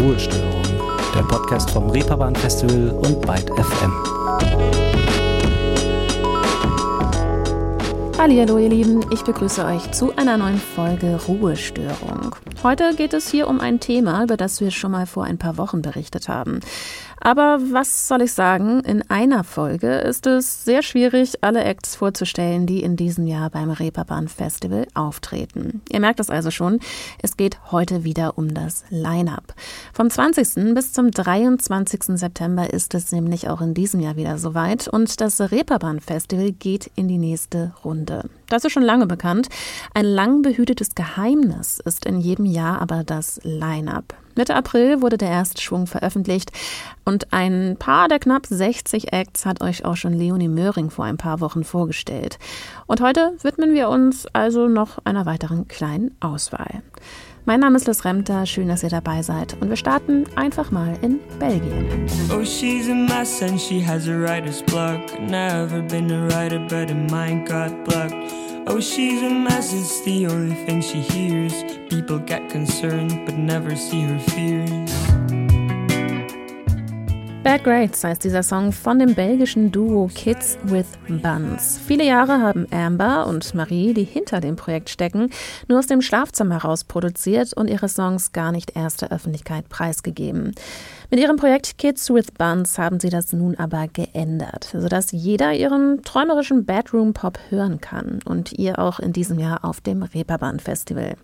Ruhestörung, der Podcast vom Reeperbahn Festival und Byte FM. Hallo ihr Lieben, ich begrüße euch zu einer neuen Folge Ruhestörung. Heute geht es hier um ein Thema, über das wir schon mal vor ein paar Wochen berichtet haben. Aber was soll ich sagen? In einer Folge ist es sehr schwierig, alle Acts vorzustellen, die in diesem Jahr beim Reeperbahn Festival auftreten. Ihr merkt es also schon, es geht heute wieder um das Line-Up. Vom 20. bis zum 23. September ist es nämlich auch in diesem Jahr wieder soweit und das Reeperbahn Festival geht in die nächste Runde. Das ist schon lange bekannt. Ein lang behütetes Geheimnis ist in jedem Jahr aber das Line-Up. Mitte April wurde der erste Schwung veröffentlicht und ein paar der knapp 60 Acts hat euch auch schon Leonie Möhring vor ein paar Wochen vorgestellt. Und heute widmen wir uns also noch einer weiteren kleinen Auswahl. Mein Name ist Liz Remter, schön, dass ihr dabei seid. Und wir starten einfach mal in Belgien. Oh, she's a mess and she has a writer's block. Never been a writer, but her mind got blocked. Oh, she's a mess, it's the only thing she hears. People get concerned, but never see her fears. Bad Grades heißt dieser Song von dem belgischen Duo Kids with Buns. Viele Jahre haben Amber und Marie, die hinter dem Projekt stecken, nur aus dem Schlafzimmer heraus produziert und ihre Songs gar nicht erst der Öffentlichkeit preisgegeben. Mit ihrem Projekt Kids with Buns haben sie das nun aber geändert, sodass jeder ihren träumerischen Bedroom Pop hören kann und ihr auch in diesem Jahr auf dem Reeperbahn Festival.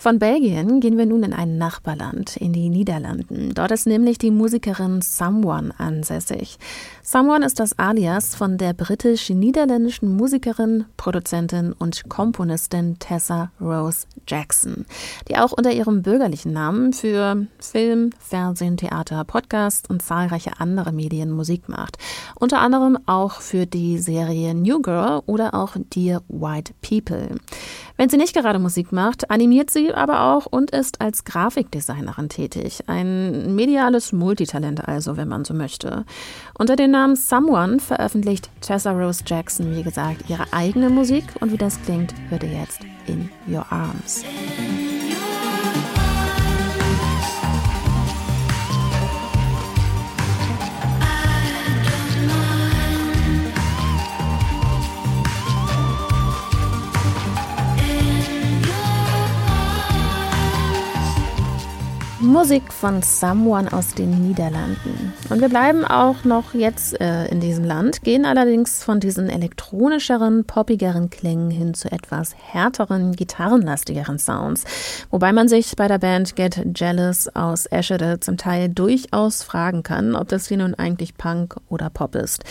Von Belgien gehen wir nun in ein Nachbarland, in die Niederlanden. Dort ist nämlich die Musikerin Someone ansässig. Someone ist das Alias von der britisch-niederländischen Musikerin, Produzentin und Komponistin Tessa Rose Jackson, die auch unter ihrem bürgerlichen Namen für Film, Fernsehen, Theater, Podcast und zahlreiche andere Medien Musik macht. Unter anderem auch für die Serie New Girl oder auch Dear White People. Wenn sie nicht gerade Musik macht, animiert sie aber auch und ist als Grafikdesignerin tätig. Ein mediales Multitalent also, wenn man so möchte. Unter dem Namen Someone veröffentlicht Tessa Rose Jackson, wie gesagt, ihre eigene Musik und wie das klingt, hört ihr jetzt in Your Arms. Musik von Someone aus den Niederlanden. Und wir bleiben auch noch jetzt äh, in diesem Land, gehen allerdings von diesen elektronischeren, poppigeren Klängen hin zu etwas härteren, gitarrenlastigeren Sounds. Wobei man sich bei der Band Get Jealous aus Eschede zum Teil durchaus fragen kann, ob das hier nun eigentlich Punk oder Pop ist.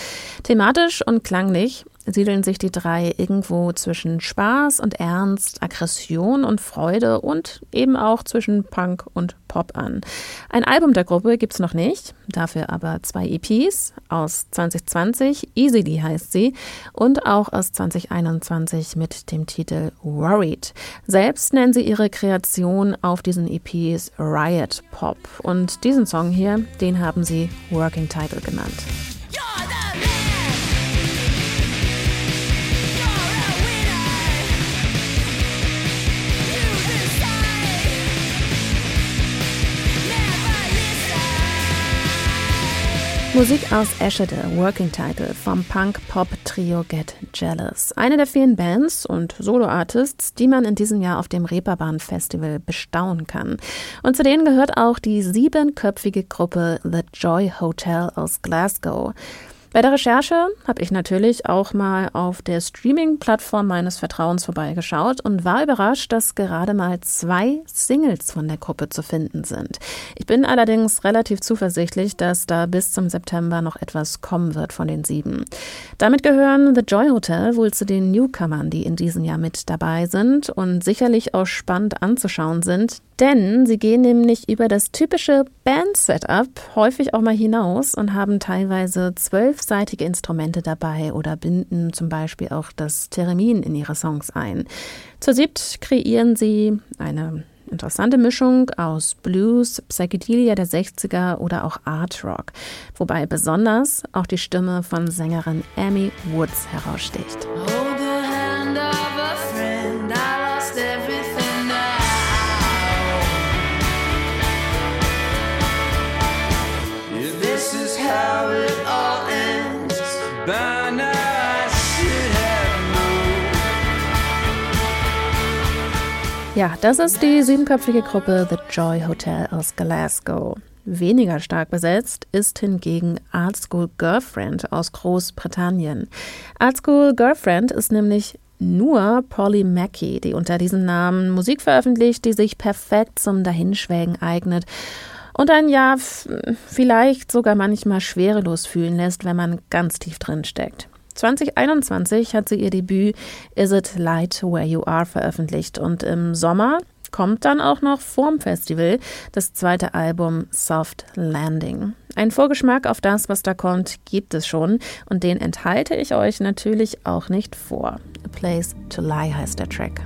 Thematisch und klanglich siedeln sich die drei irgendwo zwischen Spaß und Ernst, Aggression und Freude und eben auch zwischen Punk und Pop an. Ein Album der Gruppe gibt's noch nicht, dafür aber zwei EPs aus 2020, Easily heißt sie, und auch aus 2021 mit dem Titel Worried. Selbst nennen sie ihre Kreation auf diesen EPs Riot Pop und diesen Song hier, den haben sie Working Title genannt. Musik aus Eschede, Working Title vom Punk-Pop-Trio Get Jealous. Eine der vielen Bands und Solo-Artists, die man in diesem Jahr auf dem Reeperbahn Festival bestaunen kann. Und zu denen gehört auch die siebenköpfige Gruppe The Joy Hotel aus Glasgow. Bei der Recherche habe ich natürlich auch mal auf der Streaming-Plattform meines Vertrauens vorbeigeschaut und war überrascht, dass gerade mal zwei Singles von der Gruppe zu finden sind. Ich bin allerdings relativ zuversichtlich, dass da bis zum September noch etwas kommen wird von den sieben. Damit gehören The Joy Hotel wohl zu den Newcomern, die in diesem Jahr mit dabei sind und sicherlich auch spannend anzuschauen sind, denn sie gehen nämlich über das typische Band-Setup häufig auch mal hinaus und haben teilweise zwölfseitige Instrumente dabei oder binden zum Beispiel auch das Theremin in ihre Songs ein. Zur siebt kreieren sie eine interessante Mischung aus Blues, Psychedelia der 60er oder auch Art Rock, wobei besonders auch die Stimme von Sängerin Amy Woods heraussticht. Ja, das ist die siebenköpfige Gruppe The Joy Hotel aus Glasgow. Weniger stark besetzt ist hingegen Art School Girlfriend aus Großbritannien. Art School Girlfriend ist nämlich nur Polly Mackey, die unter diesem Namen Musik veröffentlicht, die sich perfekt zum Dahinschwelgen eignet und ein ja vielleicht sogar manchmal schwerelos fühlen lässt, wenn man ganz tief drin steckt. 2021 hat sie ihr Debüt Is It Light Where You Are veröffentlicht und im Sommer kommt dann auch noch vorm Festival das zweite Album Soft Landing. Ein Vorgeschmack auf das, was da kommt, gibt es schon und den enthalte ich euch natürlich auch nicht vor. A Place to Lie heißt der Track.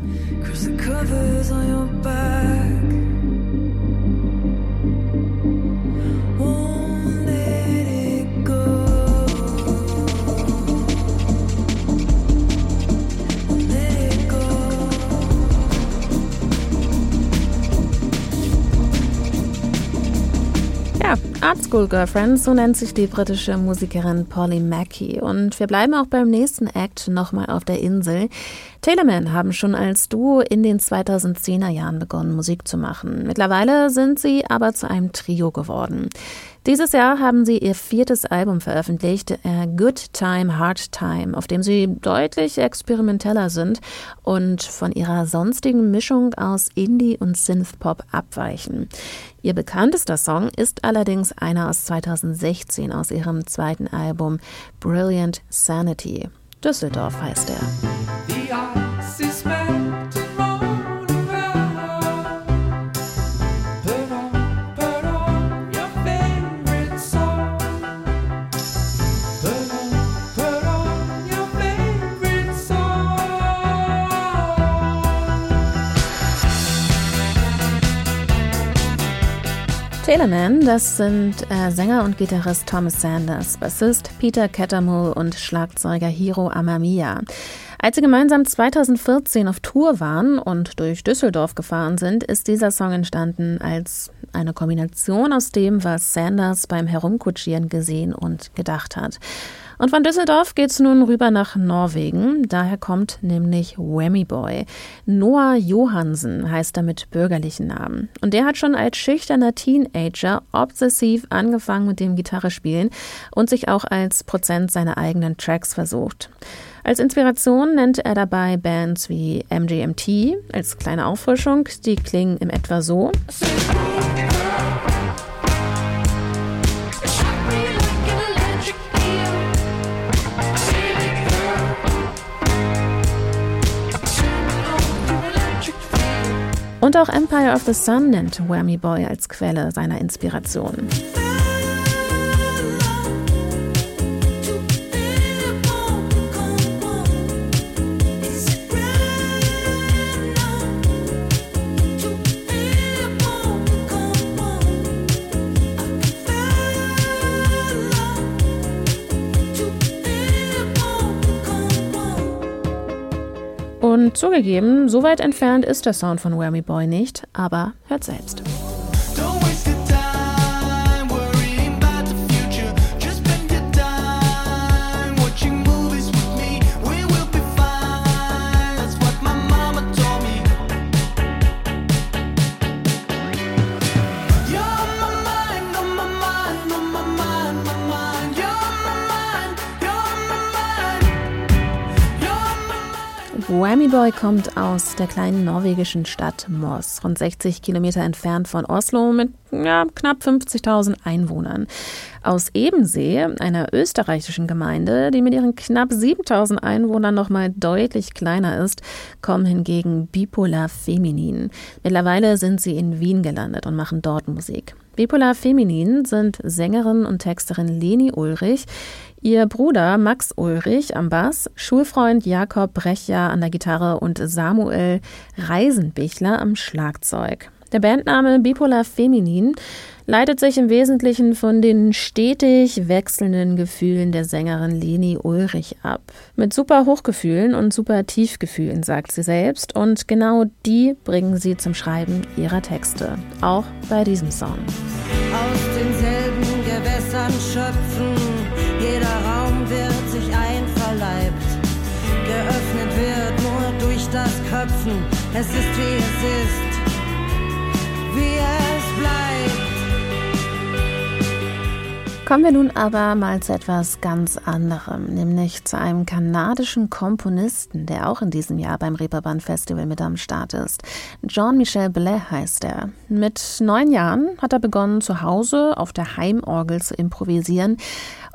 yeah. Art School Girlfriend, so nennt sich die britische Musikerin Polly Mackey. Und wir bleiben auch beim nächsten Act nochmal auf der Insel. Taylorman haben schon als Duo in den 2010er Jahren begonnen, Musik zu machen. Mittlerweile sind sie aber zu einem Trio geworden. Dieses Jahr haben sie ihr viertes Album veröffentlicht, A Good Time, Hard Time, auf dem sie deutlich experimenteller sind und von ihrer sonstigen Mischung aus Indie und Synthpop abweichen. Ihr bekanntester Song ist allerdings einer aus 2016 aus ihrem zweiten Album Brilliant Sanity. Düsseldorf heißt er. Taylorman, das sind äh, Sänger und Gitarrist Thomas Sanders, Bassist Peter Cattermole und Schlagzeuger Hiro Amamiya. Als sie gemeinsam 2014 auf Tour waren und durch Düsseldorf gefahren sind, ist dieser Song entstanden als eine Kombination aus dem, was Sanders beim Herumkutschieren gesehen und gedacht hat. Und von Düsseldorf geht's nun rüber nach Norwegen. Daher kommt nämlich Whammy Boy. Noah Johansen heißt er mit bürgerlichen Namen. Und der hat schon als schüchterner Teenager obsessiv angefangen mit dem Gitarrespielen und sich auch als Prozent seiner eigenen Tracks versucht. Als Inspiration nennt er dabei Bands wie MGMT als kleine Auffrischung. Die klingen im etwa so. Und auch Empire of the Sun nennt Whammy Boy als Quelle seiner Inspiration. Zugegeben, so weit entfernt ist der Sound von Whammy Boy nicht, aber hört selbst. Whammy Boy kommt aus der kleinen norwegischen Stadt Moss, rund 60 Kilometer entfernt von Oslo mit ja, knapp 50.000 Einwohnern. Aus Ebensee, einer österreichischen Gemeinde, die mit ihren knapp 7.000 Einwohnern noch mal deutlich kleiner ist, kommen hingegen Bipolar Feminin. Mittlerweile sind sie in Wien gelandet und machen dort Musik. Bipolar Feminin sind Sängerin und Texterin Leni Ulrich, ihr Bruder Max Ulrich am Bass, Schulfreund Jakob Brecher an der Gitarre und Samuel Reisenbichler am Schlagzeug. Der Bandname Bipolar Feminin leitet sich im Wesentlichen von den stetig wechselnden Gefühlen der Sängerin Leni Ulrich ab. Mit super Hochgefühlen und super Tiefgefühlen, sagt sie selbst, und genau die bringen sie zum Schreiben ihrer Texte, auch bei diesem Song. Aus denselben Gewässern schöpfen, jeder Raum wird sich einverleibt, geöffnet wird nur durch das Köpfen. Es ist wie es ist, wie es Kommen wir nun aber mal zu etwas ganz anderem, nämlich zu einem kanadischen Komponisten, der auch in diesem Jahr beim Reeperbahn Festival mit am Start ist. Jean-Michel Bellet heißt er. Mit neun Jahren hat er begonnen, zu Hause auf der Heimorgel zu improvisieren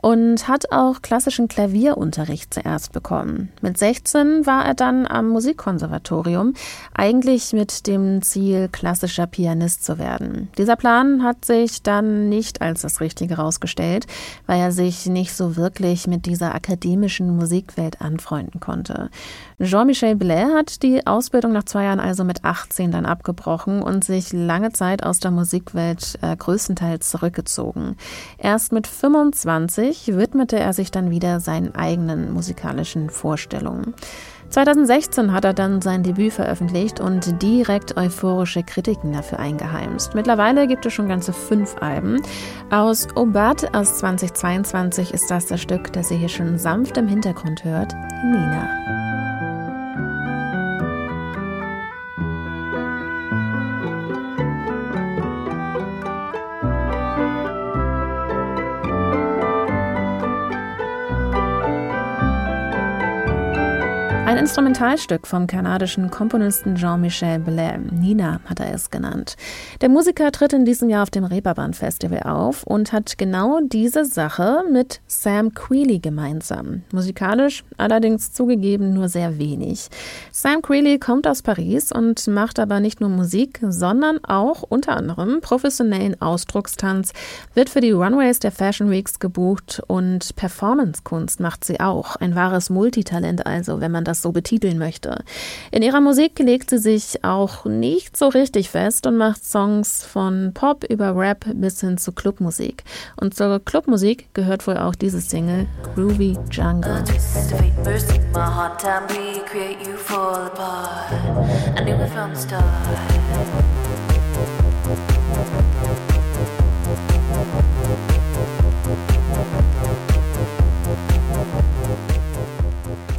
und hat auch klassischen Klavierunterricht zuerst bekommen. Mit 16 war er dann am Musikkonservatorium, eigentlich mit dem Ziel, klassischer Pianist zu werden. Dieser Plan hat sich dann nicht als das Richtige herausgestellt, weil er sich nicht so wirklich mit dieser akademischen Musikwelt anfreunden konnte. Jean-Michel Blais hat die Ausbildung nach zwei Jahren also mit 18 dann abgebrochen und sich lange Zeit aus der Musikwelt äh, größtenteils zurückgezogen. Erst mit 25 widmete er sich dann wieder seinen eigenen musikalischen Vorstellungen. 2016 hat er dann sein Debüt veröffentlicht und direkt euphorische Kritiken dafür eingeheimst. Mittlerweile gibt es schon ganze fünf Alben. Aus Obat aus 2022 ist das das Stück, das ihr hier schon sanft im Hintergrund hört, Nina. Instrumentalstück vom kanadischen Komponisten Jean-Michel Bellet. Nina hat er es genannt. Der Musiker tritt in diesem Jahr auf dem Reeperbahn Festival auf und hat genau diese Sache mit Sam Queely gemeinsam. Musikalisch allerdings zugegeben nur sehr wenig. Sam Queely kommt aus Paris und macht aber nicht nur Musik, sondern auch unter anderem professionellen Ausdruckstanz, wird für die Runways der Fashion Weeks gebucht und Performancekunst macht sie auch. Ein wahres Multitalent also, wenn man das so betiteln möchte. In ihrer Musik legt sie sich auch nicht so richtig fest und macht Songs von Pop über Rap bis hin zu Clubmusik. Und zur Clubmusik gehört wohl auch diese Single Groovy Jungle.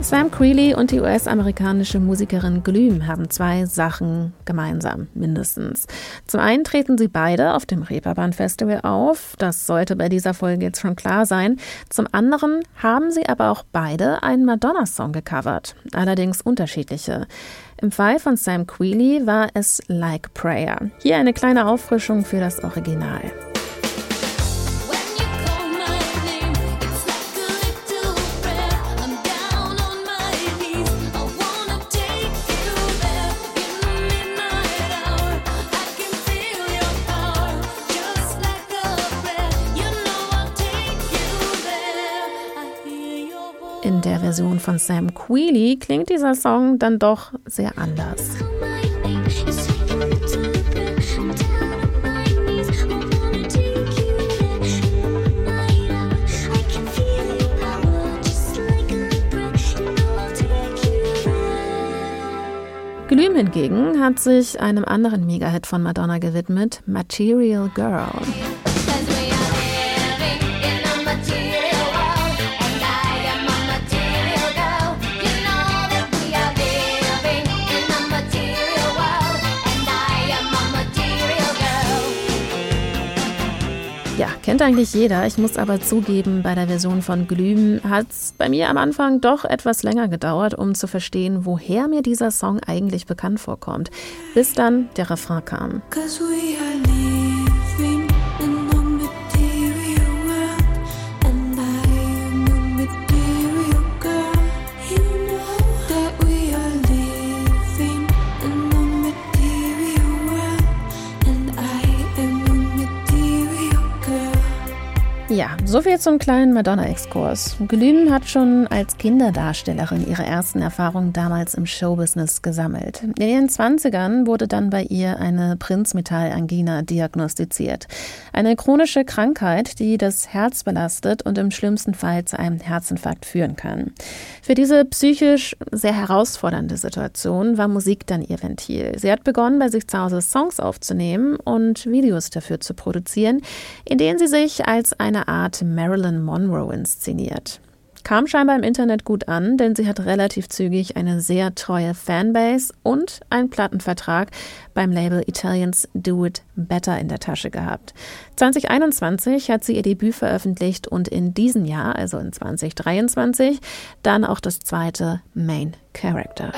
Sam Creeley und die US-amerikanische Musikerin Glüm haben zwei Sachen gemeinsam, mindestens. Zum einen treten sie beide auf dem Reeperbahn Festival auf, das sollte bei dieser Folge jetzt schon klar sein. Zum anderen haben sie aber auch beide einen Madonna-Song gecovert, allerdings unterschiedliche. Im Fall von Sam Creeley war es Like Prayer. Hier eine kleine Auffrischung für das Original. In der Version von Sam Queely klingt dieser Song dann doch sehr anders. Glüm hingegen hat sich einem anderen Megahit von Madonna gewidmet, Material Girl. Kennt eigentlich jeder. Ich muss aber zugeben, bei der Version von Glühen hat es bei mir am Anfang doch etwas länger gedauert, um zu verstehen, woher mir dieser Song eigentlich bekannt vorkommt. Bis dann der Refrain kam. Ja, soviel zum kleinen Madonna-Exkurs. Glyn hat schon als Kinderdarstellerin ihre ersten Erfahrungen damals im Showbusiness gesammelt. In ihren Zwanzigern wurde dann bei ihr eine Prinzmetallangina diagnostiziert. Eine chronische Krankheit, die das Herz belastet und im schlimmsten Fall zu einem Herzinfarkt führen kann. Für diese psychisch sehr herausfordernde Situation war Musik dann ihr Ventil. Sie hat begonnen, bei sich zu Hause Songs aufzunehmen und Videos dafür zu produzieren, in denen sie sich als eine Art Marilyn Monroe inszeniert. Kam scheinbar im Internet gut an, denn sie hat relativ zügig eine sehr treue Fanbase und einen Plattenvertrag beim Label Italians Do It Better in der Tasche gehabt. 2021 hat sie ihr Debüt veröffentlicht und in diesem Jahr, also in 2023, dann auch das zweite Main Character.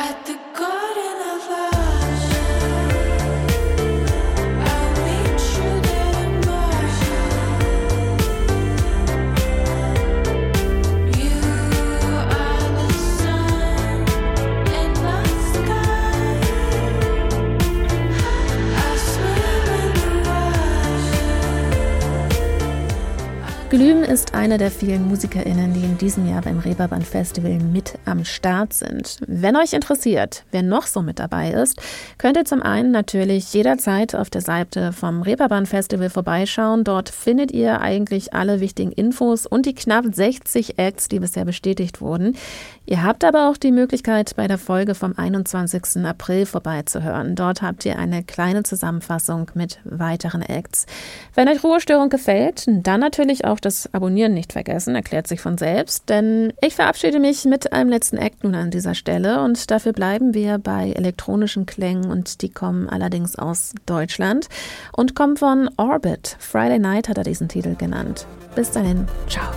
Glüm ist eine der vielen MusikerInnen, die in diesem Jahr beim Reeperbahn Festival mit am Start sind. Wenn euch interessiert, wer noch so mit dabei ist, könnt ihr zum einen natürlich jederzeit auf der Seite vom Reeperbahn Festival vorbeischauen. Dort findet ihr eigentlich alle wichtigen Infos und die knapp 60 Acts, die bisher bestätigt wurden. Ihr habt aber auch die Möglichkeit, bei der Folge vom 21. April vorbeizuhören. Dort habt ihr eine kleine Zusammenfassung mit weiteren Acts. Wenn euch Ruhestörung gefällt, dann natürlich auch das Abonnieren nicht vergessen, erklärt sich von selbst. Denn ich verabschiede mich mit einem letzten Act nun an dieser Stelle und dafür bleiben wir bei elektronischen Klängen und die kommen allerdings aus Deutschland und kommen von Orbit. Friday Night hat er diesen Titel genannt. Bis dahin, ciao.